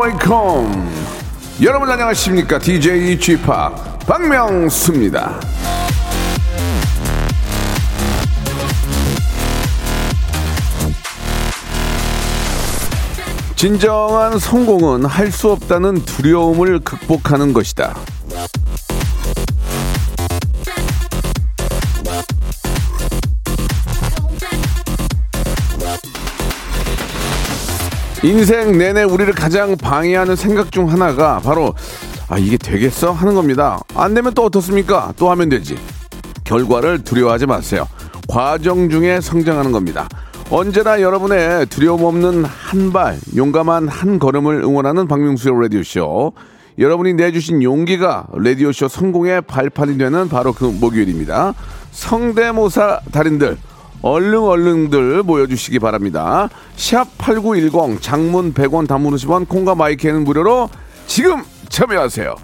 Welcome. 여러분 안녕하십니까? DJ G-Park 박명수입니다. 진정한 성공은 할 수 없다는 두려움을 극복하는 것이다 인생 내내 우리를 가장 방해하는 생각 중 하나가 바로 아 이게 되겠어 하는 겁니다. 안 되면 또 어떻습니까? 또 하면 되지. 결과를 두려워하지 마세요. 과정 중에 성장하는 겁니다. 언제나 여러분의 두려움 없는 한 발, 용감한 한 걸음을 응원하는 박명수의 라디오쇼. 여러분이 내주신 용기가 라디오쇼 성공의 발판이 되는 바로 그 목요일입니다. 성대모사 달인들, 얼른 얼른들 모여주시기 바랍니다. 샵 8910 장문 100원 단문 50원 콩과 마이크는 무료로 지금 참여하세요.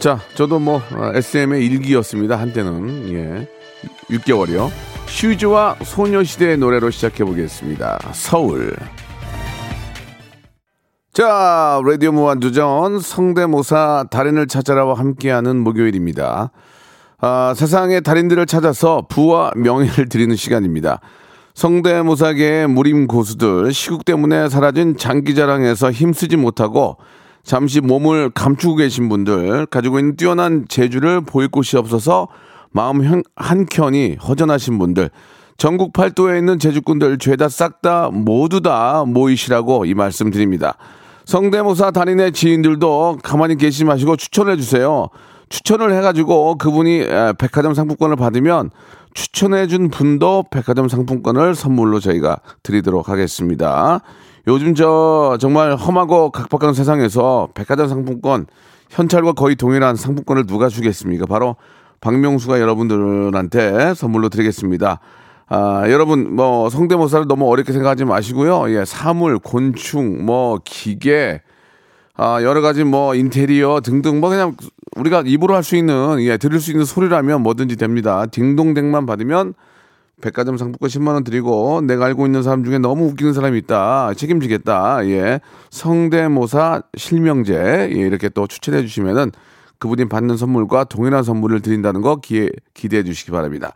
자, 저도 뭐 SM의 일기였습니다. 한때는 예. 6개월이요. 슈즈와 소녀시대의 노래로 시작해 보겠습니다. 서울. 자, 라디오 무한도전 성대모사 달인을 찾아라와 함께하는 목요일입니다. 아, 세상의 달인들을 찾아서 부와 명예를 드리는 시간입니다. 성대모사계의 무림 고수들, 시국 때문에 사라진 장기자랑에서 힘쓰지 못하고 잠시 몸을 감추고 계신 분들, 가지고 있는 뛰어난 재주를 보일 곳이 없어서 마음 한- 한켠이 허전하신 분들, 전국 팔도에 있는 제주꾼들 죄다 싹 다 모두 다 모이시라고 이 말씀 드립니다. 성대모사 단인의 지인들도 가만히 계시지 마시고 추천해 주세요. 추천을 해가지고 그분이 에, 백화점 상품권을 받으면 추천해준 분도 백화점 상품권을 선물로 저희가 드리도록 하겠습니다. 요즘 저 정말 험하고 각박한 세상에서 백화점 상품권 현찰과 거의 동일한 상품권을 누가 주겠습니까? 바로 박명수가 여러분들한테 선물로 드리겠습니다. 아, 여러분, 뭐, 성대모사를 너무 어렵게 생각하지 마시고요. 예, 사물, 곤충, 뭐, 기계, 아, 여러 가지 뭐, 인테리어 등등, 뭐, 그냥 우리가 입으로 할 수 있는, 예, 들을 수 있는 소리라면 뭐든지 됩니다. 딩동댕만 받으면 백화점 상품권 10만 원 드리고, 내가 알고 있는 사람 중에 너무 웃기는 사람이 있다. 책임지겠다. 예. 성대모사 실명제, 예, 이렇게 또 추천해 주시면은 그분이 받는 선물과 동일한 선물을 드린다는 거 기회, 기대해 주시기 바랍니다.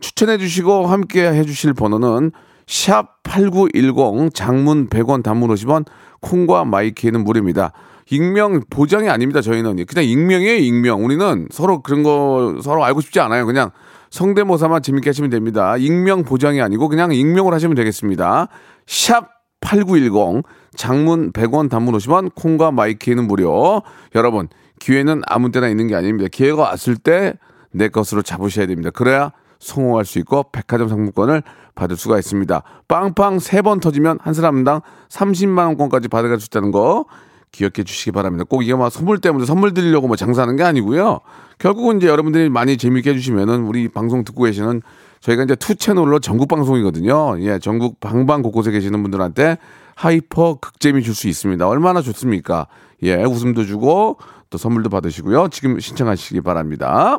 추천해 주시고 함께 해 주실 번호는 샵 8910 장문 100원 단문 50원 콩과 마이키는 무료입니다. 익명 보장이 아닙니다. 저희는 그냥 익명이에요, 익명. 우리는 서로 그런 거 서로 알고 싶지 않아요. 그냥 성대모사만 재밌게 하시면 됩니다. 익명 보장이 아니고 그냥 익명으로 하시면 되겠습니다. 샵 8910 장문 100원 단문 50원 콩과 마이키는 무료. 여러분, 기회는 아무 때나 있는 게 아닙니다. 기회가 왔을 때 내 것으로 잡으셔야 됩니다. 그래야 성공할 수 있고 백화점 상품권을 받을 수가 있습니다. 빵빵 세 번 터지면 한 사람당 30만 원권까지 받아갈 수 있다는 거 기억해 주시기 바랍니다. 꼭 이게 막 선물 때문에 선물 드리려고 뭐 장사하는 게 아니고요. 결국은 이제 여러분들이 많이 재미있게 해주시면은 우리 방송 듣고 계시는 저희가 이제 two 채널로 전국 방송이거든요. 예, 전국 방방 곳곳에 계시는 분들한테 hyper 극재미 줄 수 있습니다. 얼마나 좋습니까? 예, 웃음도 주고 또 선물도 받으시고요. 지금 신청하시기 바랍니다.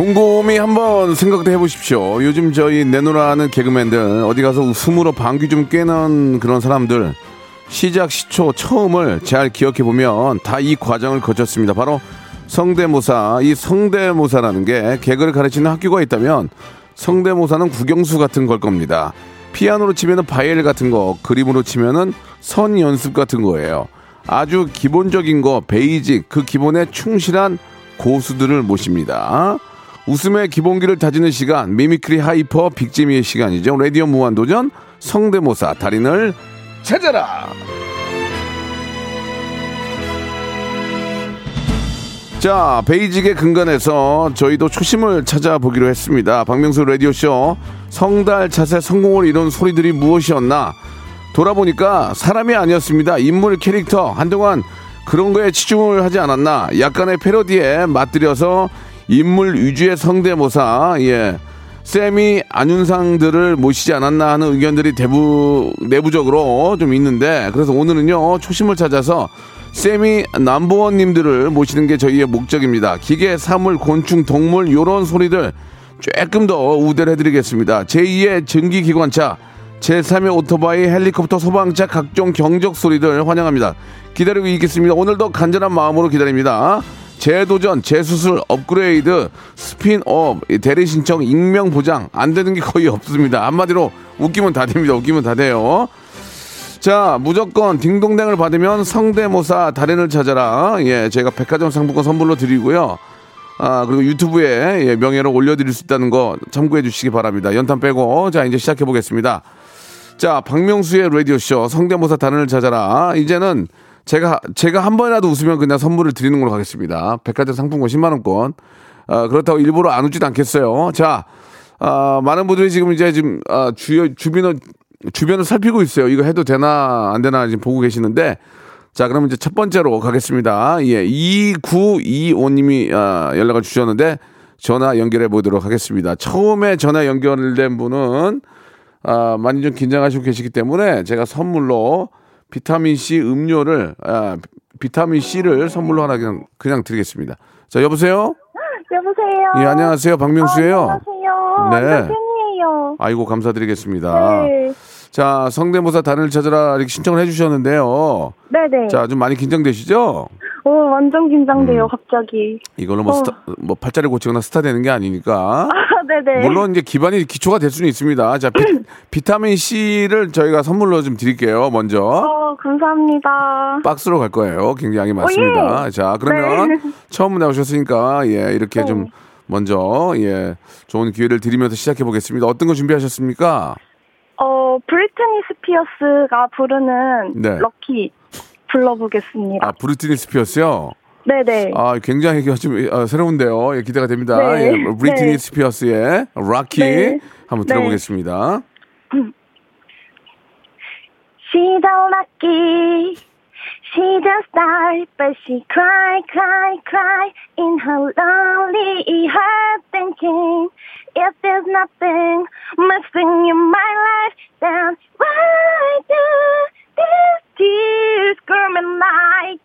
곰곰이 한번 생각도 해보십시오. 요즘 저희 내노라는 개그맨들 어디 가서 웃음으로 방귀 좀 꿰는 그런 사람들 시작 시초 처음을 잘 기억해 보면 다 이 과정을 거쳤습니다. 바로 성대모사. 이 성대모사라는 게 개그를 가르치는 학교가 있다면 성대모사는 국영수 같은 걸 겁니다. 피아노로 치면은 바이엘 같은 거, 그림으로 치면은 선 연습 같은 거예요. 아주 기본적인 거, basic, 그 기본에 충실한 고수들을 모십니다. 웃음의 기본기를 다지는 시간, mimicry hyper big재미의 시간이죠. 라디오 무한도전 성대모사 달인을 찾아라! 자, basic의 근간에서 저희도 초심을 찾아보기로 했습니다. 박명수 라디오쇼 성달 차세 성공을 이룬 소리들이 무엇이었나? 돌아보니까 사람이 아니었습니다. 인물 캐릭터 한동안 그런 거에 치중을 하지 않았나? 약간의 패러디에 맞들여서 인물 위주의 성대모사, 예. 세미 안윤상들을 모시지 않았나 하는 의견들이 대부, 내부적으로 좀 있는데, 그래서 오늘은요, 초심을 찾아서 세미 남보원님들을 모시는 게 저희의 목적입니다. 기계, 사물, 곤충, 동물, 요런 소리들 조금 더 우대를 해드리겠습니다. 제2의 전기기관차, 제3의 오토바이, 헬리콥터, 소방차, 각종 경적 소리들 환영합니다. 기다리고 있겠습니다. 오늘도 간절한 마음으로 기다립니다. 재도전, 재수술, 업그레이드, 스핀업, 대리 신청, 익명 보장 안 되는 게 거의 없습니다. 한마디로 웃기면 다 됩니다. 웃기면 다 돼요. 자, 무조건 딩동댕을 받으면 성대모사 달인을 찾아라. 예, 제가 백화점 상품권 선물로 드리고요. 아, 그리고 유튜브에 예, 명예를 올려드릴 수 있다는 거 참고해 주시기 바랍니다. 연탄 빼고. 자, 이제 시작해 보겠습니다. 자, 박명수의 라디오쇼 성대모사 달인을 찾아라. 이제는 제가, 제가 한 번이라도 웃으면 그냥 선물을 드리는 걸로 가겠습니다. 백화점 상품권 10만 원권. 아, 그렇다고 일부러 안 웃지도 않겠어요. 자, 아, 많은 분들이 지금 이제 지금, 아, 주, 주변을, 주변을 살피고 있어요. 이거 해도 되나, 안 되나 지금 보고 계시는데. 자, 그럼 이제 첫 번째로 가겠습니다. 예, 2925님이 아, 연락을 주셨는데 전화 연결해 보도록 하겠습니다. 처음에 전화 연결된 분은 아, 많이 좀 긴장하시고 계시기 때문에 제가 선물로 비타민 C 음료를 아, 비타민 C를 선물로 하나 그냥 그냥 드리겠습니다. 자, 여보세요? 여보세요. 예, 안녕하세요. 박명수예요. 아, 안녕하세요. 네. 팬이에요. 아이고 감사드리겠습니다. 네. 자, 성대모사 단을 찾아라 이렇게 신청을 해 주셨는데요. 네네. 자, 좀 많이 긴장되시죠? 오, 완전 긴장돼요, 음. 갑자기. 이걸로 뭐, 어. 스타, 뭐 팔자를 고치거나 스타 되는 게 아니니까. 아, 네네. 물론 이제 기반이 기초가 될 수는 있습니다. 자, 비, 타민 C를 저희가 선물로 좀 드릴게요. 먼저 어, 감사합니다. 박스로 갈 거예요. 굉장히 많습니다. 예. 자, 그러면 네. 처음 나오셨으니까 예 이렇게 네. 좀 먼저 예 좋은 기회를 드리면서 시작해 보겠습니다. 어떤 거 준비하셨습니까? 어, 브리트니 스피어스가 부르는 네. Lucky 불러보겠습니다. 아 브리트니 스피어스요. 네네. 아 굉장히 좀 아, 새로운데요. 예, 기대가 됩니다. 네. 예, 브리트니 네. 스피어스의 Lucky 네. 한번 네. 들어보겠습니다. She's a lucky. She just died, but she cry, cry, cry in her lonely heart, thinking if there's nothing missing in my life, then why do these tears come in like?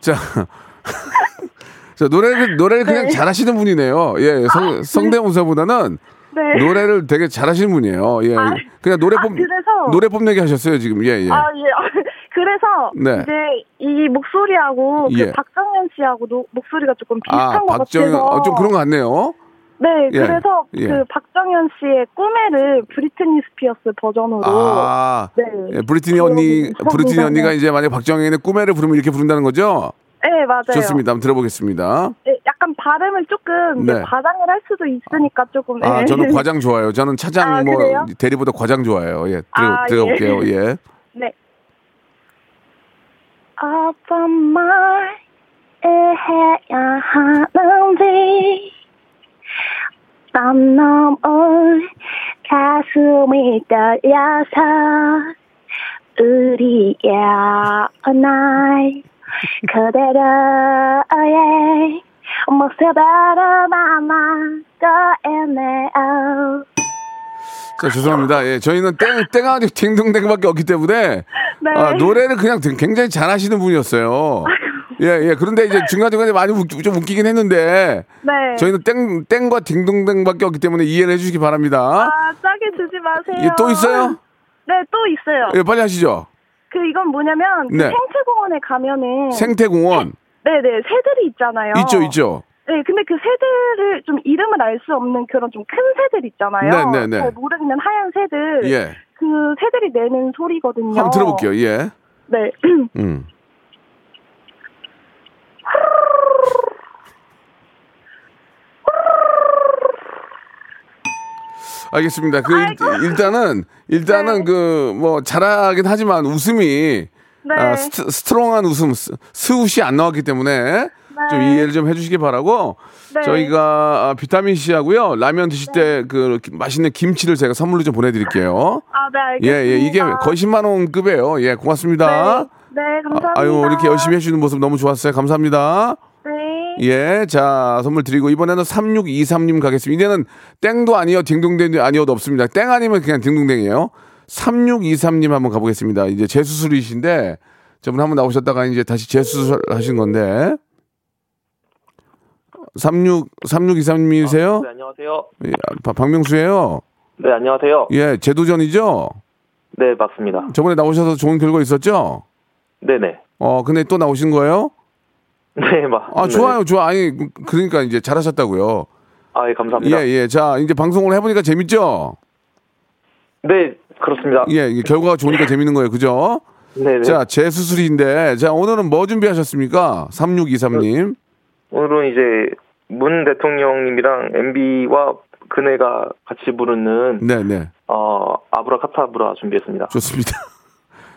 자, 자 노래를 노래를 그냥 네. 잘하시는 분이네요. 예, 성, 성대모사보다는 네. 노래를 되게 잘하시는 분이에요. 예, 아, 그냥 노래 아, 뽐 그래서- 노래 뽐내기 하셨어요 지금. 예, 예. 아, 예. 그래서 네. 이제 이 목소리하고 예. 그 박정현 씨하고 노, 목소리가 조금 비슷한 아, 것 박정현, 같아서 어, 좀 그런 거 같네요. 네, 예, 그래서 예. 그 박정현 씨의 꿈에를 브리트니 스피어스 버전으로 아, 네. 예, 브리트니 언니, 브리트니 언니가 이제 만약 박정현의 꿈에를 부르면 이렇게 부른다는 거죠? 네, 맞아요. 좋습니다. 한번 들어보겠습니다. 네, 약간 발음을 조금 네. 과장을 할 수도 있으니까 조금. 아, 예. 저는 과장 좋아요. 저는 차장 아, 뭐 그래요? 대리보다 과장 좋아해요. 예, 들어, 아, 들어볼게요. 예. 예. 네. 어떤 말을 해야 하는지 난 너무 가슴이 떨려서 우리의 날 그대로의 모습으로 남아도 있네요 자, 죄송합니다. 예, 저희는 땡, 땡아니 딩동댕밖에 없기 때문에 네. 아, 노래를 그냥 등- 굉장히 잘하시는 분이었어요. 예, 예. 그런데 이제 중간중간에 많이 웃기, 좀 웃기긴 했는데 네. 저희는 땡, 땡과 딩동댕밖에 없기 때문에 이해를 해주시기 바랍니다. 아, 짜게 주지 마세요. 예, 또 있어요? 네, 또 있어요. 예, 빨리 하시죠. 그 이건 뭐냐면 그 네. 생태공원에 가면은 생태공원. 네네 새들이 있잖아요. 있죠, 있죠. 네, 근데 그 새들을 좀 이름을 알 수 없는 그런 좀 큰 새들 있잖아요. 네, 네, 네. 잘 모르는 하얀 새들. 예. 그 새들이 내는 소리거든요. 한번 들어볼게요. 예. 네. 음. 알겠습니다. 그 일, 일단은 일단은 네. 그뭐 잘하긴 하지만 웃음이 네. 아, st, strong한 웃음 스, 스웃이 안 나왔기 때문에 좀 이해를 좀 해주시기 바라고 네. 저희가 아, 비타민 C하고요 라면 드실 때 그 맛있는 김치를 제가 선물로 좀 보내드릴게요. 아, 네, 예, 알겠습니다. 예, 이게 거의 10만 원 급이에요. 예, 고맙습니다. 네, 네 감사합니다. 아, 아유, 이렇게 열심히 해주는 모습 너무 좋았어요. 감사합니다. 네. 예, 자, 선물 드리고, 이번에는 3623님 가겠습니다. 이제는 땡도 아니요, 딩동댕도 아니어도 없습니다. 땡 아니면 그냥 딩동댕이에요. 3623님 한번 가보겠습니다. 이제 재수술이신데, 저번 한번 나오셨다가 이제 다시 재수술 하신 건데, 36, 3623님이세요? 네, 안녕하세요. 예, 박- 박명수예요 네, 안녕하세요. 예, 재도전이죠? 네, 맞습니다. 저번에 나오셔서 좋은 결과 있었죠? 네네. 어, 근데 또 나오신 거예요? 네, 맞. 아, 네. 좋아요, 좋아. 아니, 그러니까 이제 잘하셨다고요. 아, 예, 감사합니다. 예, 예. 자, 이제 방송을 해보니까 재밌죠? 네, 그렇습니다. 예, 이게 결과가 좋으니까 재밌는 거예요. 그죠? 네네. 자, 재수술인데, 자, 오늘은 뭐 준비하셨습니까? 3623님. 오늘은 이제 문 대통령님이랑 MB와 그네가 같이 부르는 네, 네. 어 아브라카타브라 준비했습니다. 좋습니다.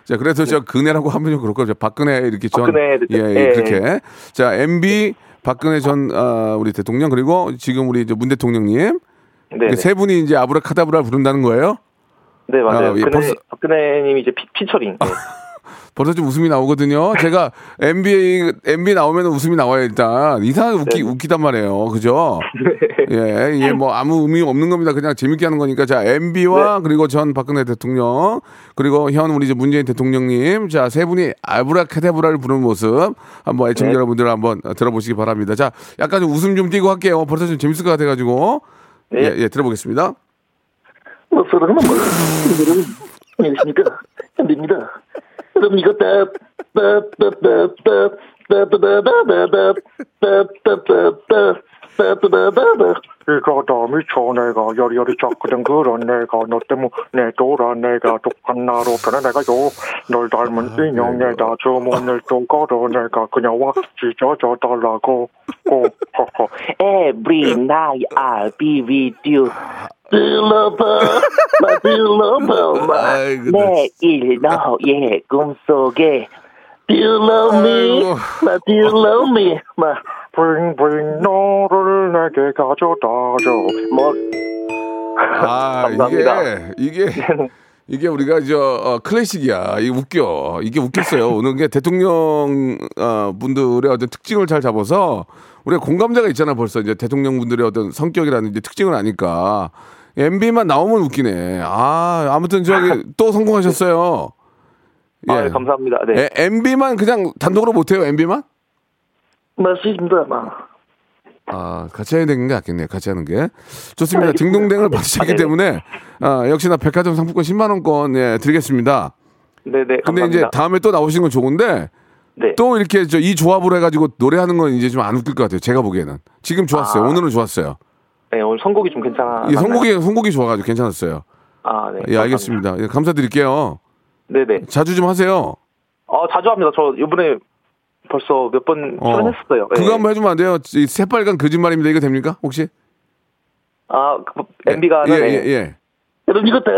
자, 그래서 저 그네라고 하면 그렇고, 저 박근혜 이렇게 전. 박근혜 예, 대통령. 예, 예, 그렇게. 자, MB, 박근혜 전, 아, 우리 대통령, 그리고 지금 우리 이제 문 대통령님. 네, 이세 분이 이제 아브라카다브라 부른다는 거예요? 네 맞아요. 아, 예, 그네 벌써- 박근혜님이 이제 피, 피처링. 네. 벌써 좀 웃음이 나오거든요. 제가 NBA NBA 나오면 웃음이 나와요 일단 이상하게 웃기 네. 웃기단 말이에요, 그죠? 예, 이게 뭐 아무 의미 없는 겁니다. 그냥 재밌게 하는 거니까 자 MB와 네. 그리고 전 박근혜 대통령 그리고 현 우리 이제 문재인 대통령님 자 세 분이 아브라카데브라를 부르는 모습 한번 애청자 네. 여러분들 한번 들어보시기 바랍니다. 자 약간 좀 웃음 좀 띄고 할게요. 벌써 좀 재밌을 것 같아가지고 네. 예, 예 들어보겠습니다. 뭐 사랑은 뭐 여러분 안녕하십니까 안 됩니다 여러분 이거 빠빠빠빠빠빠빠빠빠빠빠 빼빼빼빼 이거담이 초내가 여리여리 작거든 그런 내가 너 때문에 돌아 내가 독한 나로 변해 내가 요널 닮은 아, 인형 네. 내다 저문을 좀 걸어 내가 그냥 와 찢어져 달라고. 고 허허. Every night I'll be with you. 빌러버마 빌러버마. 네. 매일 너의 꿈속에. Do you love me? Do you love me? 브잉브잉 너를 내게 가져다줘 뭐 아 감사합니다. 이게 이게 이게 우리가 저 어, 클래식이야. 이게 웃겨. 이게 웃겼어요. 오늘 게 대통령 어, 분들의 어떤 특징을 잘 잡아서 우리가 공감대가 있잖아. 벌써 이제 대통령 분들의 어떤 성격이라는 이제 특징을 아니까 MB만 나오면 웃기네. 아 아무튼 저기 또 성공하셨어요. 아, 예, 감사합니다. 네. MB만 그냥 단독으로 못해요. MB만? 맞습니다 마 아, 같이 해야 되는 게 낫겠네요. 같이 하는 게. 좋습니다. 네. 딩동댕을 받으셨기 때문에, 아, 역시나 백화점 상품권 10만원권, 예, 드리겠습니다. 네네. 근데 감사합니다. 이제 다음에 또 나오신 건 좋은데, 네. 또 이렇게 저 이 조합으로 해가지고 노래하는 건 이제 좀 안 웃길 것 같아요. 제가 보기에는. 지금 좋았어요. 아. 오늘은 좋았어요. 네, 오늘 선곡이 좀 괜찮아. 이 선곡이, 선곡이 좋아가지고 괜찮았어요. 아, 네. 예, 알겠습니다. 예, 감사드릴게요. 네네. 자주 좀 하세요. 어, 자주 합니다. 저 이번에 벌써 몇 번 어. 출연했었어요. 그거 예. 한번 해주면 안 돼요? 이 새빨간 거짓말입니다. 이거 됩니까? 혹시? 아, 그, MB가 예, 예, 예. 여러분 이거 다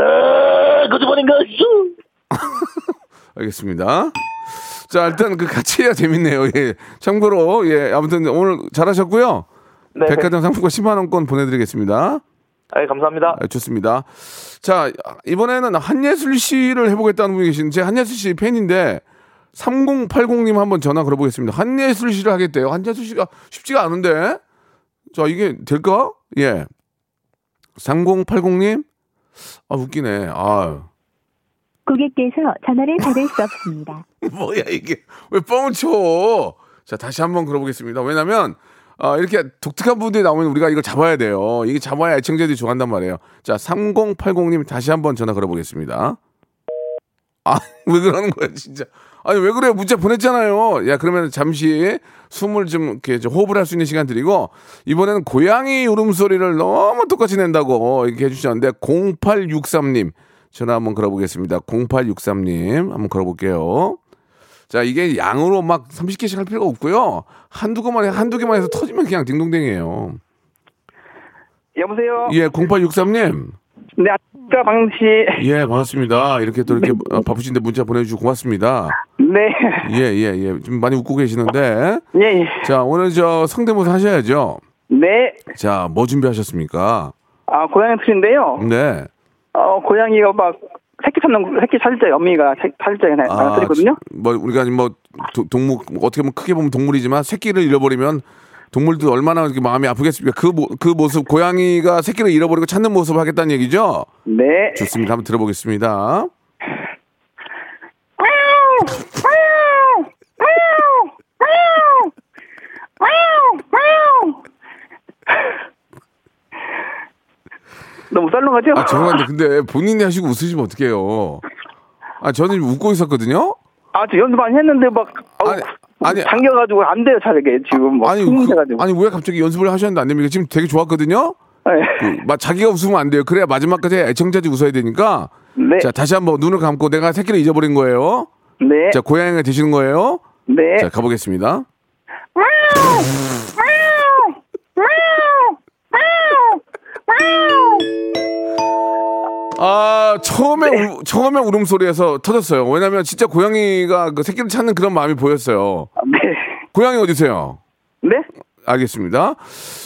거짓말인가? 알겠습니다. 자, 일단 그 같이 해야 재밌네요. 예. 참고로, 예. 아무튼 오늘 잘하셨고요. 네. 백화점 상품권 10만 원권 보내드리겠습니다. 아, 감사합니다. 아, 좋습니다. 자, 이번에는 한예슬 씨를 해보겠다는 분이 계신데, 한예슬 씨 팬인데, 3080님 한번 전화 걸어보겠습니다. 한예슬 씨를 하겠대요. 한예슬 씨가 쉽지가 않은데. 자, 이게 될까? 예. 3080님? 아, 웃기네. 아 고객께서 전화를 받을 수 없습니다. 뭐야, 이게. 왜 뻥을 쳐? 자, 다시 한번 걸어보겠습니다. 왜냐면, 아, 이렇게 독특한 분들이 나오면 우리가 이걸 잡아야 돼요. 이게 잡아야 애청자들이 좋아한단 말이에요. 자, 3080님 다시 한번 전화 걸어보겠습니다. 아, 왜 그러는 거야, 진짜. 아니, 왜 그래요? 문자 보냈잖아요. 야, 그러면 잠시 숨을 좀 이렇게 좀 호흡을 할 수 있는 시간 드리고, 이번에는 고양이 울음소리를 너무 똑같이 낸다고 이렇게 해주셨는데, 0863님 전화 한번 걸어보겠습니다. 0863님 한번 걸어볼게요. 자, 이게 양으로 막 30개씩 할 필요가 없고요. 한두 개만, 해- 한두 개만 해서 터지면 그냥 딩동댕이에요. 여보세요. 예, 0863님. 네, 아까 방금 씨. 예, 반갑습니다. 이렇게 또 이렇게 어, 바쁘신데 문자 보내주시고 고맙습니다. 네. 예, 예, 예. 좀 많이 웃고 계시는데. 예, 예. 자, 오늘 저 성대모사 하셔야죠. 네. 자, 뭐 준비하셨습니까? 아, 고양이 틀인데요. 네. 어, 고양이가 막 새끼 찾는 새끼 찾을 때 어미가 새- 찾을 때 그냥 아, 틀이거든요. 뭐 우리가 뭐 도- 동물 어떻게 보면 크게 보면 동물이지만 새끼를 잃어버리면 동물도 얼마나 이렇게 마음이 아프겠습니까? 그, 모, 그 모습 고양이가 새끼를 잃어버리고 찾는 모습을 하겠다는 얘기죠? 네. 좋습니다. 한번 들어보겠습니다. 너무 썰렁하죠? 아, 죄송한데 근데 본인이 하시고 웃으시면 어떡해요? 아, 저는 웃고 있었거든요? 아, 저 연습 많이 했는데 막 아니, 아니, 당겨가지고 안 돼요, 잘게 지금 뭐 아니. 그, 아니 왜 갑자기 연습을 하셨는데 안 됩니까? 지금 되게 좋았거든요? 네. 그, 막 자기가 웃으면 안 돼요. 그래야 마지막까지 애청자들이 웃어야 되니까. 네. 자, 다시 한번 눈을 감고 내가 새끼를 잊어버린 거예요. 네. 자, 고양이가 되시는 거예요. 네. 자, 가보겠습니다. 아, 처음에, 울, 처음에 울음소리에서 터졌어요. 왜냐면 진짜 고양이가 그 새끼를 찾는 그런 마음이 보였어요. 네. 고양이 어디세요? 네? 알겠습니다.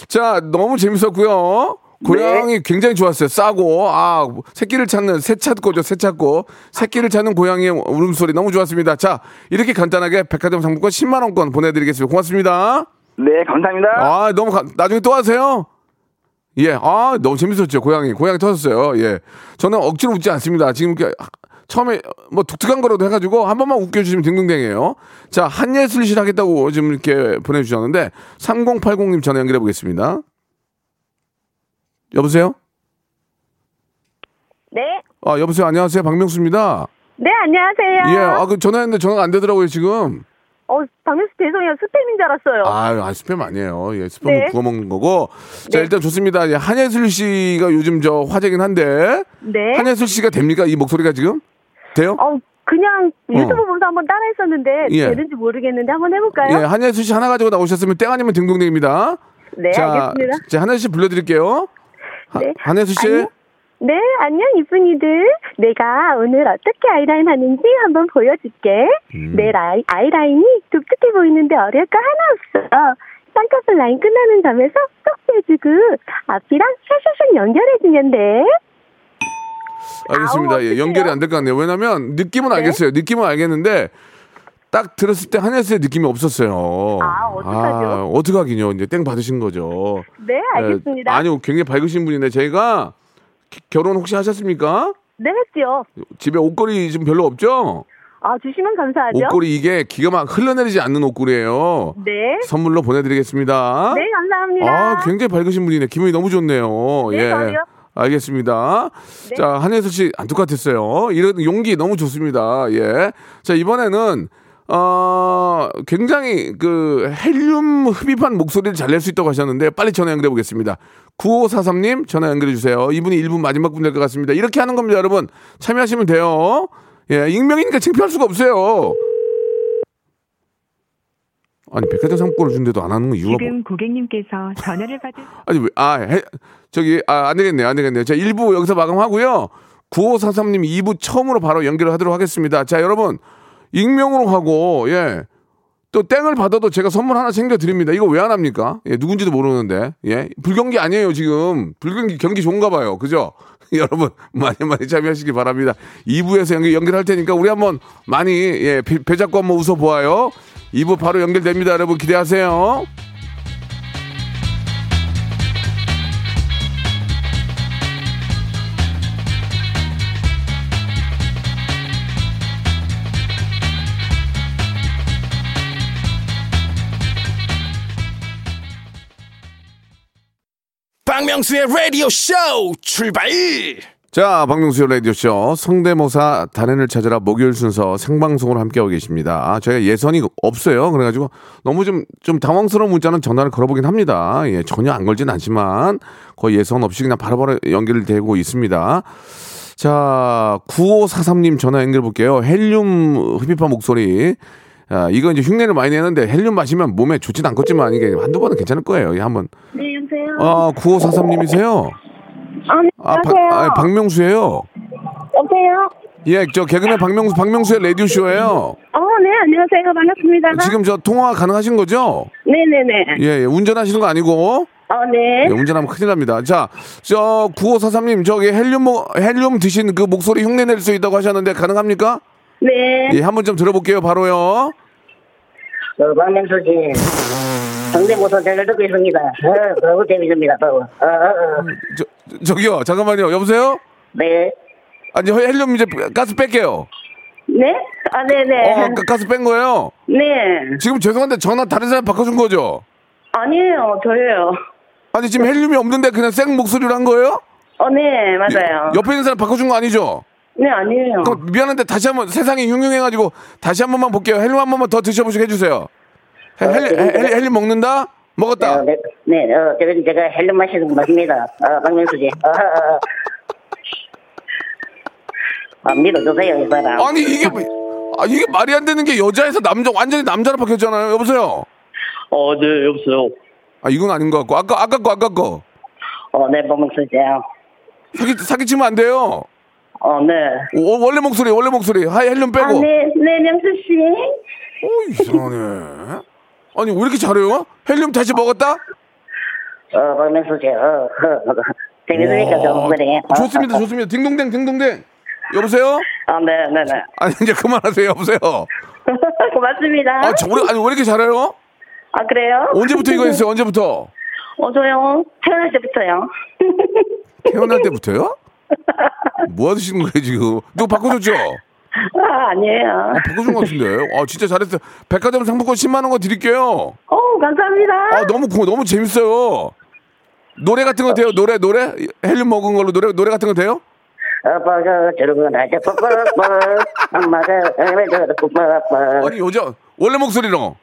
자, 너무 재밌었고요. 고양이 굉장히 좋았어요. 싸고, 아, 새끼를 찾는, 새 찾고죠, 새 찾고. 새끼를 찾는 고양이의 울음소리 너무 좋았습니다. 자, 이렇게 간단하게 백화점 상품권 10만 원권 보내드리겠습니다. 고맙습니다. 네, 감사합니다. 아, 너무, 가, 나중에 또 하세요. 예, 아, 너무 재밌었죠, 고양이. 고양이 터졌어요. 예. 저는 억지로 웃지 않습니다. 지금 이렇게 처음에 뭐 독특한 거라도 해가지고 한 번만 웃겨주시면 딩동댕이에요. 자, 한예슬실 하겠다고 지금 이렇게 보내주셨는데, 3080님 전화 연결해 보겠습니다. 여보세요? 네. 아, 여보세요? 안녕하세요. 박명수입니다. 네, 안녕하세요. 예, 아, 그 전화했는데 전화가 안 되더라고요, 지금. 어, 박명수 죄송해요. 스팸인 줄 알았어요. 아, 아 스팸 아니에요. 예, 스팸 네. 구워 먹는 거고. 자, 일단 좋습니다. 예, 한예슬 씨가 요즘 저 화제긴 한데. 네. 한예슬 씨가 됩니까? 이 목소리가 지금? 돼요? 어, 그냥 유튜브 어. 보면서 한번 따라 했었는데 예. 되는지 모르겠는데 한번 해볼까요? 예, 한예슬 씨 하나 가지고 나오셨으면 땡 아니면 딩동댕입니다. 네, 자, 알겠습니다. 자, 한예슬 씨 불러드릴게요. 하, 네. 한예슬 씨. 안녕. 네, 안녕 이쁜이들. 내가 오늘 어떻게 아이라인 하는지 한번 보여줄게. 음. 내 라이, 아이라인이 독특해 보이는데 어려울 거 하나 없어. 쌍꺼풀 라인 끝나는 점에서 쏙 빼주고 앞이랑 샤샤샥 연결해주면 돼. 알겠습니다. 아우, 예? 연결이 안 될 것 같네요. 왜냐면 느낌은 네. 알겠어요. 느낌은 알겠는데 딱 들었을 때 한예슬의 느낌이 없었어요. 아, 어떡하죠? 아, 어떡하긴요. 이제 땡 받으신 거죠. 네, 알겠습니다. 예, 아니요, 굉장히 밝으신 분인데 기- 결혼 혹시 하셨습니까? 네, 했죠. 집에 옷걸이 좀 별로 없죠? 아, 주시면 감사하죠. 옷걸이 이게 기가 막 흘러내리지 않는 옷걸이에요. 네. 선물로 보내드리겠습니다. 네, 감사합니다. 아, 굉장히 밝으신 분이네. 기분이 너무 좋네요. 네, 예. 저도요. 알겠습니다. 네. 자, 한혜수 씨, 안 똑같았어요. 이런 용기 너무 좋습니다. 예. 자, 이번에는, 어, 굉장히 그 헬륨 흡입한 목소리를 잘 낼 수 있다고 하셨는데 빨리 전화 연결해 보겠습니다. 9543님 전화 연결해 주세요. 이분이 1분 마지막 분 될 것 같습니다. 이렇게 하는 겁니다, 여러분. 참여하시면 돼요. 예, 익명이니까 창피할 수가 없어요. 아니 백화점 상품권을 준데도 안 하는 거 이유가 뭐? 지금 고객님께서 전화를 받은 아니 왜, 아 해, 저기 아, 안 되겠네요 안 되겠네요 자 1부 여기서 마감하고요 9543님 2부 처음으로 바로 연결을 하도록 하겠습니다 자 여러분 익명으로 하고 예. 또 땡을 받아도 제가 선물 하나 챙겨 드립니다. 이거 왜 안 합니까? 예, 누군지도 모르는데. 예. 불경기 아니에요, 지금. 불경기 경기 좋은가 봐요. 그죠? 여러분 많이 많이 참여하시기 바랍니다. 2부에서 연결 연결할 테니까 우리 한번 많이 예, 배, 배 잡고 한번 웃어 보아요. 2부 바로 연결됩니다. 여러분 기대하세요. 박명수의 라디오 쇼 출발! 자, 박명수의 라디오쇼 성대모사 단연을 찾아라 목요일 순서 생방송으로 함께하고 계십니다. 아, 저희가 예선이 없어요. 그래가지고 너무 좀, 좀 당황스러운 문자는 전화를 걸어보긴 합니다. 예, 전혀 안 걸진 않지만 거의 예선 없이 그냥 바로바로 연결되고 있습니다. 자, 9543님 전화 연결해 볼게요. 헬륨 흡입한 목소리. 아, 이거 이제 흉내를 많이 내는데 헬륨 마시면 몸에 좋진 않겠지만 이게 한두 번은 괜찮을 거예요. 예, 한번. 네? 아, 9543님이세요? 아, 네, 아, 박- 안녕하세요. 아, 박명수예요. 여보세요? 예, 저 개그맨 박명수 박명수의 라디오 쇼예요. 어, 네, 안녕하세요. 반갑습니다. 지금 저 통화 가능하신 거죠? 네 네 네. 예, 예, 운전하시는 거 아니고. 어, 네. 예, 운전하면 큰일 납니다. 자, 저 9543님 저기 헬륨 모- 헬륨 드신 그 목소리 흉내 낼 수 있다고 하셨는데 가능합니까? 네. 예, 한번 좀 들어볼게요. 바로요. 어, 박명수 씨. 성대모사 잘 듣고 있습니다. 어, 너무 재밌습니다. 어, 어, 어. 저 저기요. 잠깐만요. 여보세요? 네. 아니, 헬륨 이제 가스 뺄게요. 네? 아, 네네. 어, 가- 가스 뺀 거예요. 네. 지금 죄송한데 전화 다른 사람 바꿔준 거죠? 아니에요, 저예요. 아니, 지금 헬륨이 없는데 그냥 생 목소리로 한 거예요? 어, 네, 맞아요. 옆에 있는 사람 바꿔준 거 아니죠? 네, 아니에요. 그럼 미안한데 다시 한번 세상이 흉흉해가지고 다시 한 번만 볼게요. 헬륨 한 번만 더 드셔보시게 해주세요. 헬, 헬, 헬, 헬, 헬륨 먹는다? 먹었다. 어, 네, 네, 어, 저는 제가 헬륨 마시는 맛입니다. 어, 박명수 씨. 어, 어, 어. 아, 믿어주세요, 이 사람. 아니 이게 뭐- 아, 이게 말이 안 되는 게 여자에서 남자 완전히 남자로 바뀌었잖아요. 여보세요. 어, 네, 여보세요. 아 이건 아닌 것 같고 아까 아까 거 아까 거 어, 네, 박명수 씨. 사기 사기치면 안 돼요. 어, 네. 오, 원래 목소리 원래 목소리 하이 헬륨 빼고. 아, 네, 네, 명수 씨. 오 이상하네. 아니 왜 이렇게 잘해요? 헬륨 다시 먹었다? 어, 박명수 씨. 어, 어, 어. 재밌으니까 와, 좋은 거네. 어, 좋습니다 어, 좋습니다. 딩동댕 딩동댕. 여보세요? 어, 네, 네, 네. 아니 이제 그만하세요. 여보세요. 고맙습니다. 아, 저, 우리, 아니 왜 이렇게 잘해요? 아, 그래요? 언제부터 이거 했어요? 언제부터? 어, 저요. 태어날 때부터요. 태어날 때부터요? 뭐 하시는 거예요 지금? 누구 바꿔줬죠? 아, 아니에요. 아, 바꿔준 것 같은데. 아 진짜 잘했어요. 백화점 상품권 10만 원 거 드릴게요. 어, 감사합니다. 아 너무 고 너무 재밌어요. 노래 같은 거 돼요? 노래 노래 헬륨 먹은 걸로 노래 노래 같은 거 돼요? 아빠가 저러고 나자 뽀뽀뽀 엄마가 왜 저러고 뽀뽀뽀 아니 여자 원래 목소리로.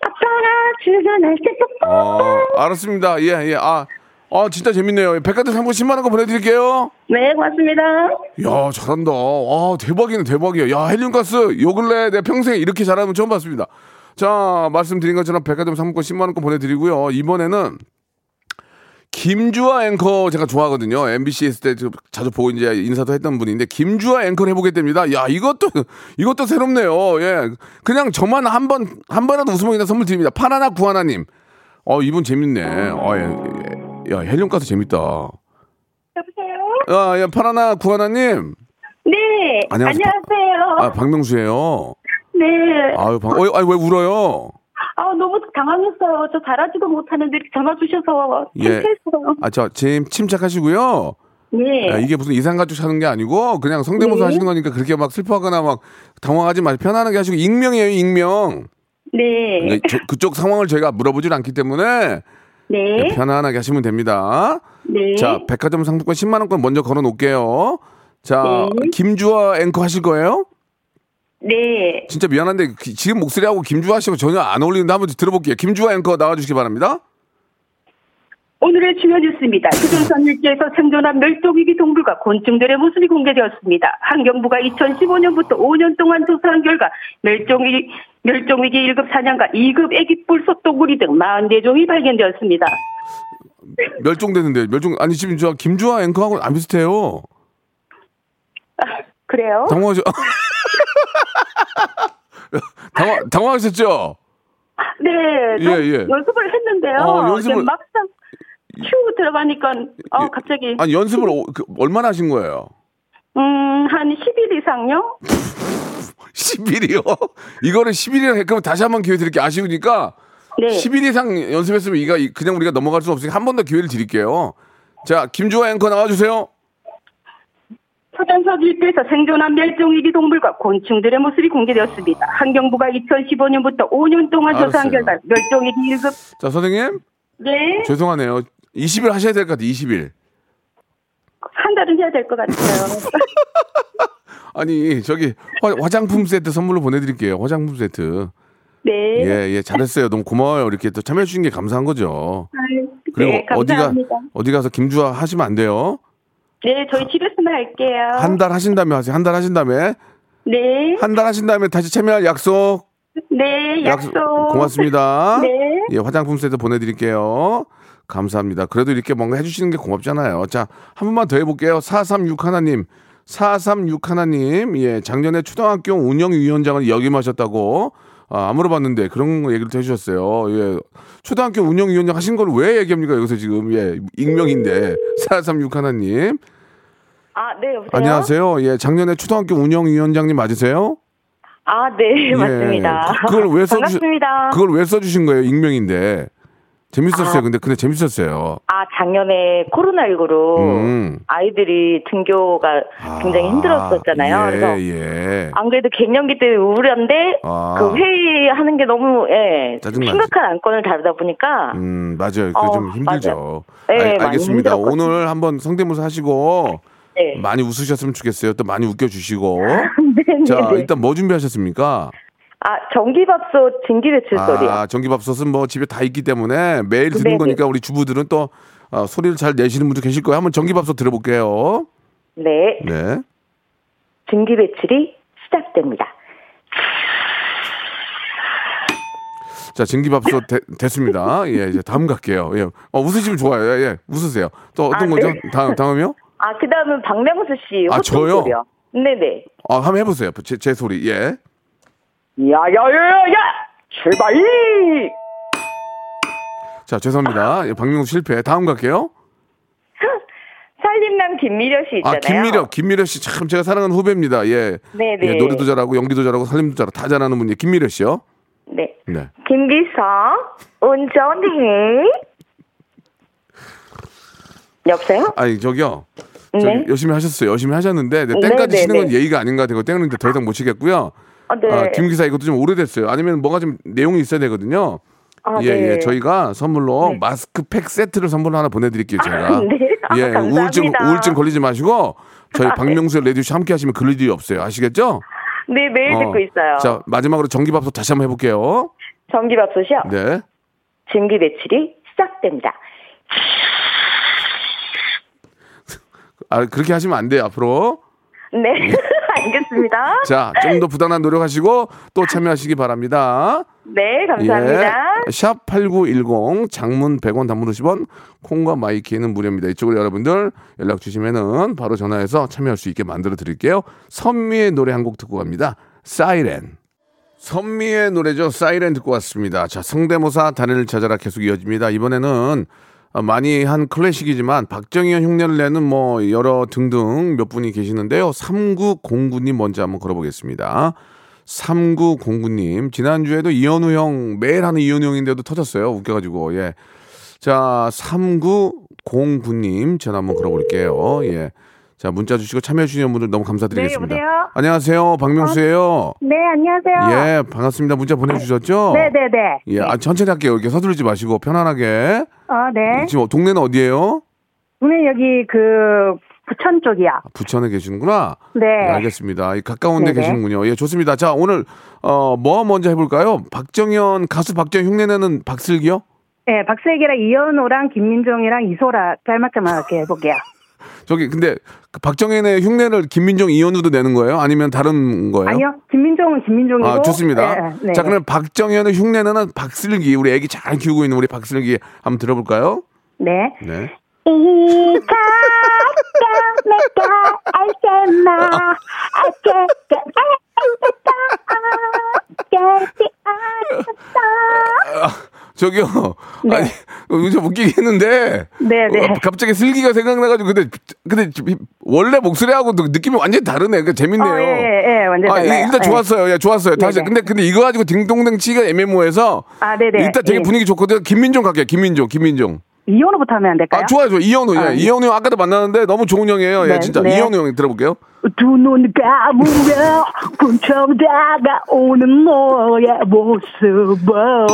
아빠가 출근할 때. 아 알았습니다. 예 예. 아. 아 진짜 재밌네요. 백화점 상품 10만 원 거 보내드릴게요. 네, 고맙습니다. 야 잘한다. 아 대박이네 대박이야. 야 헬륨가스 요 근래 내 평생에 이렇게 잘하는 처음 봤습니다. 자 말씀드린 것처럼 백화점 상품권 10만 원권 보내드리고요. 이번에는 김주아 앵커 제가 좋아하거든요. MBC 했을 때 자주 보고 이제 인사도 했던 분인데 김주아 앵커를 해보게 됩니다. 야 이것도 이것도 새롭네요. 예, 그냥 저만 한 번 한 번이라도 웃으면 그냥 선물 드립니다. 파나나 구하나님. 어 이분 재밌네. 어, 예, 예. 야 헬륨 가스 재밌다. 여보세요? 야, 야 파나나 구하나님. 네. 안녕하세요. 안녕하세요. 아, 박명수예요. 네. 아유, 방, 어, 아니, 왜 울어요? 아, 너무 당황했어요. 저 잘하지도 못하는데 이렇게 전화 주셔서 예. 창피했어요. 아, 저, 짐 침착하시고요. 네. 야, 이게 무슨 이상가족 사는 게 아니고, 그냥 성대모사 네. 하시는 거니까 그렇게 막 슬퍼하거나 막 당황하지 마시고 편안하게 하시고, 익명이에요, 익명. 네. 그러니까 저- 그쪽 상황을 저희가 물어보질 않기 때문에 네. 편안하게 하시면 됩니다. 네. 자, 백화점 상품권 10만 원권 먼저 걸어 놓을게요. 자, 네. 김주아 앵커 하실 거예요? 네. 진짜 미안한데 기- 지금 목소리하고 김주아 씨하고 전혀 안 어울리는데 한번 들어볼게요. 김주아 앵커 나와 주시기 바랍니다. 오늘의 주요 뉴스입니다. 휴전선 일지에서 생존한 멸종위기 동물과 곤충들의 모습이 공개되었습니다. 환경부가 2015년부터 5년 동안 조사한 결과 멸종위기, 멸종위기 1급 사냥과 2급 애기뿔 속도구리 등 44종이 발견되었습니다. 멸종됐는데 멸종 아니 지금 저 김주아 앵커하고 안 비슷해요. 그래요? 당황하죠. 당황 당황하셨죠? 네, 좀 예, 예. 연습을 했는데요. 어, 연습을- 막상 휴 들어가니까 어, 갑자기 아니 연습을 오- 그, 얼마나 하신 거예요? 음, 한 10일 이상요? 10일이요? 이거를 10일이나 했으면 다시 한 번 기회 드릴게요. 아쉬우니까 네. 10일 이상 연습했으면 이가 그냥 우리가 넘어갈 수 없으니까 한 번 더 기회를 드릴게요. 자, 김주아 앵커 나와주세요. 초전석 일대에서 생존한 멸종위기 동물과 곤충들의 모습이 공개되었습니다. 환경부가 2015년부터 5년 동안 조사한 알았어요. 결과 멸종위기 1급 자, 선생님 네, 죄송하네요. 20일 하셔야 될 것 같아요. 20일. 한 달은 해야 될 것 같아요. 아니 저기 화, 화장품 세트 선물로 보내드릴게요. 화장품 세트. 네. 예, 예, 잘했어요. 너무 고마워요. 이렇게 또 참여해 주신 게 감사한 거죠. 아유, 그리고 네, 어디가. 어디 가서 김주아 하시면 안 돼요. 네, 저희 집에서만 할게요. 한 달 하신 다음에 하세요. 한 달 하신 다음에 네, 한 달 하신 다음에 다시 참여할 약속. 네, 약속. 고맙습니다. 네. 예, 화장품 세트 보내드릴게요. 감사합니다. 그래도 이렇게 뭔가 해주시는 게 고맙잖아요. 자, 한 번만 더 해볼게요. 436 하나님. 436 하나님. 예, 작년에 초등학교 운영위원장을 역임하셨다고 아, 안 물어봤는데 그런 얘기를 또 해주셨어요. 예. 초등학교 운영위원장 하신 걸 왜 얘기합니까? 여기서 지금. 예, 익명인데. 436 하나님. 아, 네, 여보세요? 안녕하세요. 예, 작년에 초등학교 운영위원장님 맞으세요? 아, 네, 예. 맞습니다. 그걸 왜 써주신, 반갑습니다. 그걸 왜 써주신 거예요? 익명인데. 재밌었어요. 아. 근데, 근데 재밌었어요. 아, 작년에 코로나 19로 음. 아이들이 등교가 굉장히 힘들었었잖아요. 예, 그래서 예. 안 그래도 갱년기 때문에 우울한데 아. 그 회의하는 게 너무 예, 짜증나지. 심각한 안건을 다루다 보니까 음, 맞아요. 그게 어, 좀 힘들죠. 맞아요. 네, 알. 힘들었거든요. 오늘 한번 성대모사 하시고 네. 많이 웃으셨으면 좋겠어요. 또 많이 웃겨주시고. 네, 자, 네. 일단 뭐 준비하셨습니까? 아, 전기밥솥 진기배출 소리요. 아, 전기밥솥은 뭐 집에 다 있기 때문에 매일 듣는 네네. 거니까 우리 주부들은 또 어, 소리를 잘 내시는 분도 계실 거예요. 한번 전기밥솥 들어볼게요. 네. 네. 증기배출이 시작됩니다. 자, 전기밥솥 되- 됐습니다. 예, 이제 다음 갈게요. 예. 어, 웃으시면 좋아요. 예, 예. 웃으세요. 또 어떤 아, 거죠? 네. 다음, 다음이요? 아, 그 다음은 박명수 씨. 아, 저요? 소리요. 네네. 아, 한번 해보세요. 제, 제 소리. 예. 야야야야야 출발 자, 죄송합니다. 예, 박명수 실패. 다음 갈게요. 살림남 김미려 씨 아, 있잖아요. 김미려, 김미려 씨 참 제가 사랑하는 후배입니다. 예. 네네. 예, 노래도 잘하고 연기도 잘하고 살림도 잘하고 다 잘하는 분이 김미려 씨요. 네. 네. 김기성, 운전해. 여보세요? 아니, 저기요. 저기 네. 열심히 하셨어요. 열심히 하셨는데 네, 네, 땡까지 네, 치는 건 네. 예의가 아닌 것 같아요. 땡은 이제 더 이상 못 치겠고요. 아, 네. 아, 김 기사 이것도 좀 오래됐어요. 아니면 뭐가 좀 내용이 있어야 되거든요. 아, 예, 네. 예. 저희가 선물로 마스크팩 세트를 선물로 하나 보내드릴게요, 제가. 네. 아, 예, 감사합니다. 우울증, 우울증 걸리지 마시고, 저희 아, 네. 박명수의 레디오씨 함께 하시면 그럴 일이 없어요. 아시겠죠? 네, 매일 어. 듣고 있어요. 자, 마지막으로 전기밥솥 다시 한번 해볼게요. 전기밥솥이요? 네. 증기 배출이 시작됩니다. 아, 그렇게 하시면 안 돼요, 앞으로. 네, 알겠습니다. 자, 좀 더 부단한 노력하시고 또 참여하시기 바랍니다. 네, 감사합니다. 예. 샵8910 장문 100원 단문 50원 콩과 my K는 무료입니다. 이쪽으로 여러분들 연락 주시면은 바로 전화해서 참여할 수 있게 만들어 드릴게요. 선미의 노래 한 곡 듣고 갑니다. 사이렌. 선미의 노래죠. 사이렌 듣고 왔습니다. 자, 성대모사 단연을 찾아라 계속 이어집니다. 이번에는 어, 많이 한 클래식이지만 박정현 흉내를 내는 뭐 여러 등등 몇 분이 계시는데요. 3909님 먼저 한번 걸어보겠습니다. 3909님. 지난주에도 이현우 형 매일 하는 이현우 형인데도 터졌어요. 웃겨가지고. 예. 자, 3909님 전화 한번 걸어볼게요. 예. 자, 문자 주시고 참여해주시는 분들 너무 감사드리겠습니다. 네, 여보세요? 안녕하세요. 박명수예요 네, 안녕하세요. 예, 반갑습니다. 문자 보내주셨죠? 네네네. 예, 아, 천천히 할게요. 이렇게 서두르지 마시고 편안하게. 어, 네. 지금 동네는 어디예요? 오늘 여기 그 부천 쪽이야. 부천에 계시는구나. 네. 예, 알겠습니다. 이 가까운 데 네네. 계시는군요. 예, 좋습니다. 자, 오늘 어, 뭐 먼저 해볼까요? 박정현 가수 박정현 흉내내는 박슬기요? 네, 박슬기랑 이현호랑 김민정이랑 이소라 짤막짤막하게 해볼게요. 저기 근데 그 박정현의 흉내를 김민정 이현우도 내는 거예요? 아니면 다른 거예요? 아니요, 김민정은 김민정이고. 아, 좋습니다. 네, 네. 자, 그럼 박정현의 흉내는 박슬기, 우리 애기 잘 키우고 있는 우리 박슬기 한번 들어볼까요? 네. 네. 이가 내가 알잖아 어쨌든 아, 저기요. 아니, 좀 웃기긴 했는데. 네, 네. 어, 갑자기 슬기가 생각나가지고, 근데, 근데 원래 목소리하고 느낌이 완전히 다르네. 그 재밌네요. 어, 예, 예, 예, 완전 아, 예, 달라요. 일단 예. 좋았어요. 예, 좋았어요. 다시. 네네. 근데, 근데 이거 가지고 딩동댕 치기가 애매모해서. 아, 네네. 일단 되게 예. 분위기 좋거든요. 김민종 갈게요. 김민종, 김민종. 이현호부터 하면 안 될까요? 아, 좋아요, 좋아요. 이현우, 예. 아, 네. 이현우 형 아까도 만났는데 너무 좋은 형이에요. 예, 네, 진짜. 네. 이현우 형 들어볼게요. 두 눈 감으며 분청 다가오는 너의 모습을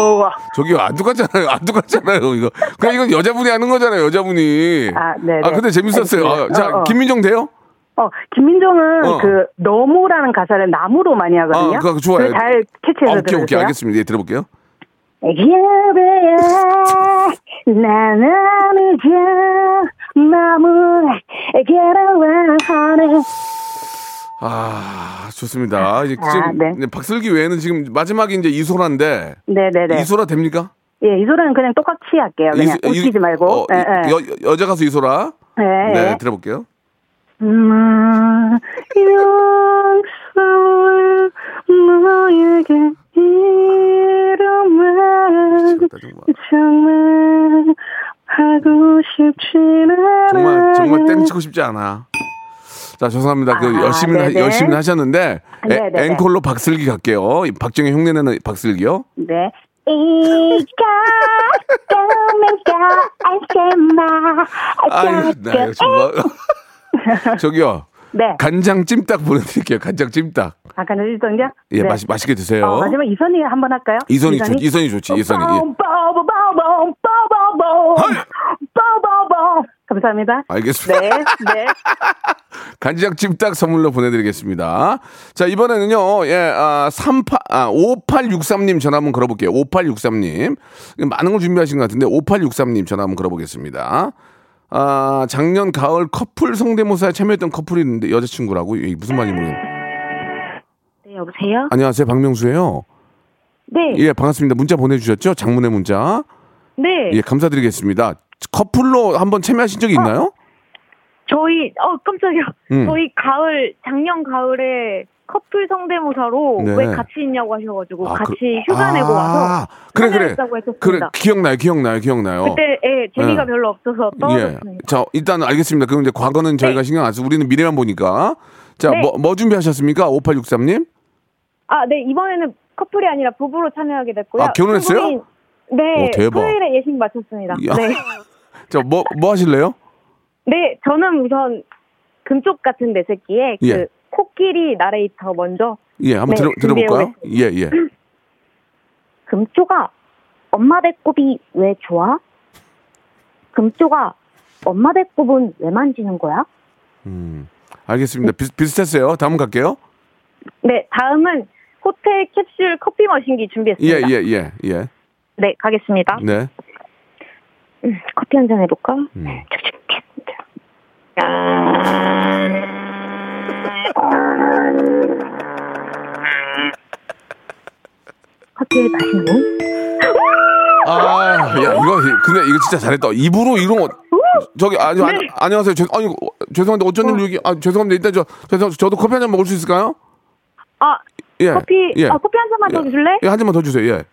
저기요, 안 똑같잖아요. 안 똑같잖아요. 이거. 그냥 이건 여자분이 하는 거잖아요. 여자분이. 아, 네, 아, 네. 근데 재밌었어요. 아. 자, 어, 어. 김민종 돼요? 어, 김민정은 어. 그 너무라는 가사를 나무로 많이 하거든요. 아, 그거 좋아요. 잘 캐치해서 오케이, 들어주세요. 오케이. 알겠습니다. 예, 들어볼게요. 그대야 나는 이제 마음을 괴로워하네 아, 좋습니다. 이제 아, 지금 네. 이제 박슬기 외에는 지금 마지막이 이제 이소라인데. 네네네. 이소라 됩니까? 예, 이소라는 그냥 똑같이 할게요. 그냥 이소- 이- 웃기지 말고. 어, 예, 예. 여, 여자 가수 이소라. 예, 네, 예. 들어볼게요. 음, 용서를 너에게 이러면 정말 하고 싶진 않아. 정말 정말 땡치고 싶지 않아. 자, 죄송합니다. 그 아, 열심히 하- 네네. 열심히 하셨는데 에- 네네네. 앵콜로 박슬기 갈게요. 이 박정희 흉내내는 박슬기요. 네. 이가 아유, 나 이거 정말. 저기요. 네. 간장 찜닭 보내드릴게요. 간장 찜닭. 아까 늦었던요? 예, 맛 맛있게 드세요. 어, 마지막 이선희 한번 할까요? 이선희 좋 이선희 좋지. 이선희. 예. 빠바바밤, 빠바밤, 빠바밤. 감사합니다. 알겠습니다. 네, 네. 간장 찜닭 선물로 보내드리겠습니다. 자, 이번에는요, 예, 아, 38, 아, 5863님 전화 한번 걸어볼게요. 5863님. 많은 걸 준비하신 것 같은데, 5863님 전화 한번 걸어보겠습니다. 아, 작년 가을 커플 성대모사에 참여했던 커플이 있는데, 여자친구라고? 이게 무슨 말인지 모르겠네. 네 여보세요? 안녕하세요, 박명수예요 네 예, 반갑습니다. 문자 보내주셨죠? 장문의 문자. 네. 예, 감사드리겠습니다. 커플로 한번 참여하신 적이 있나요? 저희 어 깜짝이야. 음. 저희 가을 작년 가을에 커플 성대모사로 네. 왜 같이 있냐고 하셔가지고 아, 같이 그- 휴가 내고 아, 와서 그래, 그래. 그래. 기억나요, 기억나요, 기억나요. 그때 예, 재미가 예. 별로 없어서 예. 떨어졌습니다. 자, 일단 알겠습니다. 그럼 이제 과거는 저희가 신경 안 쓰고 우리는 미래만 보니까. 자, 네. 뭐, 뭐 준비하셨습니까? 5863님? 아, 네 이번에는 커플이 아니라 부부로 참여하게 됐고요. 아, 결혼했어요? 네, 오, 대박. 토요일에 예식 마쳤습니다. 야. 네, 자, 뭐, 뭐 하실래요? 네 저는 우선 금쪽 같은 내 새끼에 그 예. 코끼리 나레이터 먼저 예, 한번 네, 들어, 들어볼까요? 예, 예. 금쪽아, 엄마 배꼽이 왜 좋아? 금쪽아, 엄마 배꼽은 왜 만지는 거야? 음, 알겠습니다. 비, 비슷했어요. 다음 갈게요. 네, 다음은 호텔 캡슐 커피 머신기 예, 준비했습니다. 예, 예, 예. 네, 가겠습니다. 네. 음, 커피 한 잔 해볼까? 음. 커피를 마시는 아, 야, 이거, 근데 이거 진짜 잘했다. 입으로 이런 거. 저기, 아니, 아니, 안녕하세요. 죄, 아니, 어, 죄송한데 어쩐 일로 여기, 아, 죄송합니다. 일단 저, 죄송, 저도 커피 한 잔 먹을 수 있을까요? 아, 예. 커피, 예. 아, 커피 한 잔만 더 주실래? 예, 한 잔만 더 주세요. 예.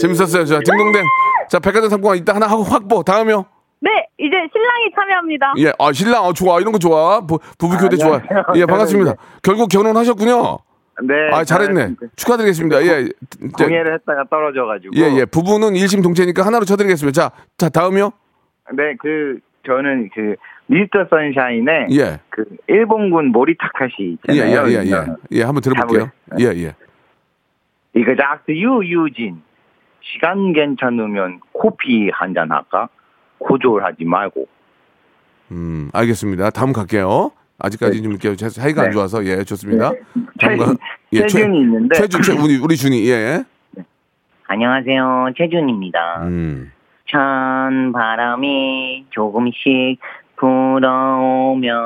재밌었어요. 자, 딩동댕. 자, 백화점 상품권 이따 하나 하고 확보. 다음이요. 네, 이제 신랑이 참여합니다. 예, 아, 신랑, 어, 좋아. 이런 거 좋아. 부, 부부 교대 좋아. 안녕하세요. 예, 반갑습니다. 결국 결혼하셨군요. 네. 아, 잘했네. 축하드리겠습니다. 예. 이제- 공예를 했다가 떨어져가지고. 예, 예. 부부는 일심 동체니까 하나로 쳐드리겠습니다. 자, 자, 다음이요. 네, 그 저는 그 미스터 선샤인의 예. 그 일본군 모리타카시 예, 있잖아요. 예, 예, 예. 예, 한번 들어볼게요. 예, 예. 이거 작스 유유진 시간 괜찮으면 커피 한 잔 할까? 고졸하지 말고. 음, 알겠습니다. 다음 갈게요. 아직까지 좀 이렇게 사이가 안 네. 좋아서 예 좋습니다. 최- 뭔가- 최준이 있는데. 최준 최 우리 우리 준이 예. 안녕하세요. 최준입니다. 음. 찬 바람이 조금씩 불어오면은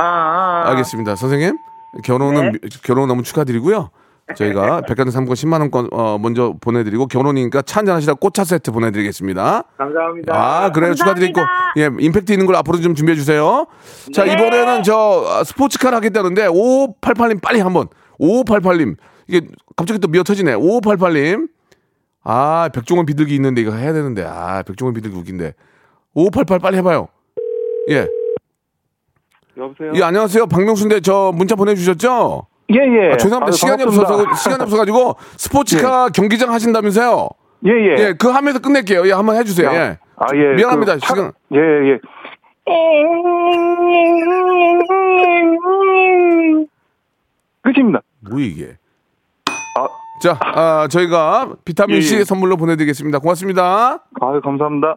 아, 알겠습니다. 선생님 결혼은 결혼 너무 축하드리고요. 저희가 백화점 상품권 10만 원권 어, 먼저 보내드리고 결혼이니까 차 한잔 하시다 꽃차 세트 보내드리겠습니다. 감사합니다. 아 그래요 축하드리고 예 임팩트 있는 걸 앞으로 좀 준비해 주세요. 자 네. 이번에는 저 아, 스포츠카를 하겠다는데 5588님 빨리 한번 5588님 이게 갑자기 또 미어 터지네 5588님 아 백종원 비둘기 있는데 이거 해야 되는데 아 백종원 비둘기 웃긴데 5588 빨리 해봐요. 예. 여보세요. 예, 안녕하세요. 박명수인데 저 문자 보내주셨죠? 예, 예. 아, 죄송합니다. 아유, 시간이. 없어서, 시간이 없어가지고 스포츠카 경기장 하신다면서요? 예, 예. 예, 그 하면서 끝낼게요. 예, 한번 해주세요. 예. 아, 예. 미안합니다. 그 차- 시간. 예, 예. 끝입니다. 뭐 이게? 아, 자, 아, 저희가 비타민 C 예, 예. 선물로 보내드리겠습니다. 고맙습니다. 아유, 감사합니다.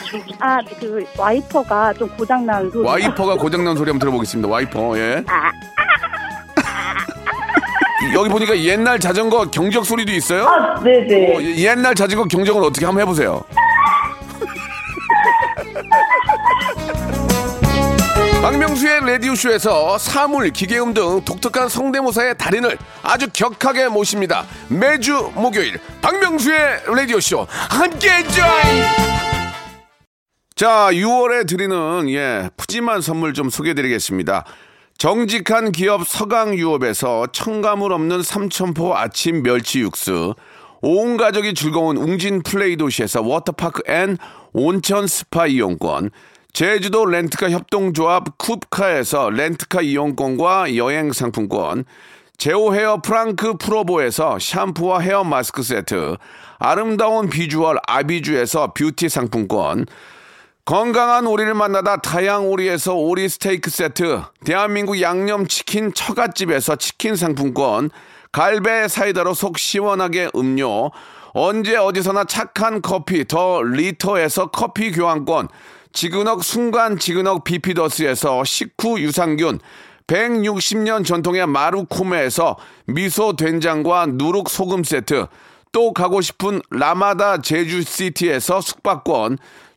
아, 그 와이퍼가 좀 고장난 소리. 와이퍼가 고장난 소리 한번 들어보겠습니다. 와이퍼, 예. 여기 보니까 옛날 자전거 경적 소리도 있어요? 아, 네네. 어, 옛날 자전거 경적은 어떻게 한번 해보세요. 박명수의 라디오쇼에서 사물, 기계음 등 독특한 성대모사의 달인을 아주 격하게 모십니다. 매주 목요일 박명수의 라디오쇼 함께해 줘요. 자, 6월에 드리는 예 푸짐한 선물 좀 소개드리겠습니다. 정직한 기업 서강유업에서 첨가물 없는 삼천포 아침 멸치 육수, 온 가족이 즐거운 웅진 플레이 도시에서 워터파크 and 온천 스파 이용권, 제주도 렌트카 협동조합 쿱카에서 렌트카 이용권과 여행 상품권, 제오 헤어 프랑크 프로보에서 샴푸와 헤어 마스크 세트, 아름다운 비주얼 아비주에서 뷰티 상품권, 건강한 오리를 만나다 다양 오리에서 오리 스테이크 세트, 대한민국 양념치킨 처갓집에서 치킨 상품권, 갈배 사이다로 속 시원하게 음료, 언제 어디서나 착한 커피 더 리터에서 커피 교환권, 지그넉 순간 지그넉 비피더스에서 식후 유산균, 160년 전통의 마루코메에서 미소 된장과 누룩 소금 세트, 또 가고 싶은 라마다 제주시티에서 숙박권,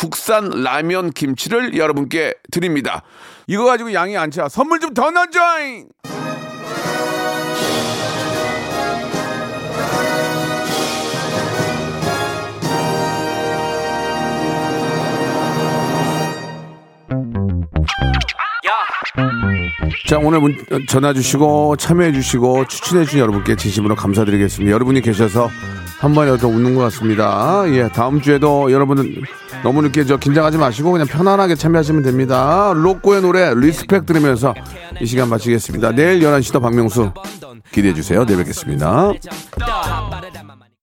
국산 라면 김치를 여러분께 드립니다. 이거 가지고 양이 안 차. 선물 좀 더 넣어줘잉! 자, 오늘 문, 전화 주시고 참여해 주시고 추천해 주신 여러분께 진심으로 감사드리겠습니다. 여러분이 계셔서 한 번에 더 웃는 것 같습니다. 예, 다음 주에도 여러분은 너무 늦게 저 긴장하지 마시고 그냥 편안하게 참여하시면 됩니다. 로꼬의 노래 Respect 들으면서 이 시간 마치겠습니다. 내일 11시도 박명수 기대해 주세요. 내일 뵙겠습니다. 또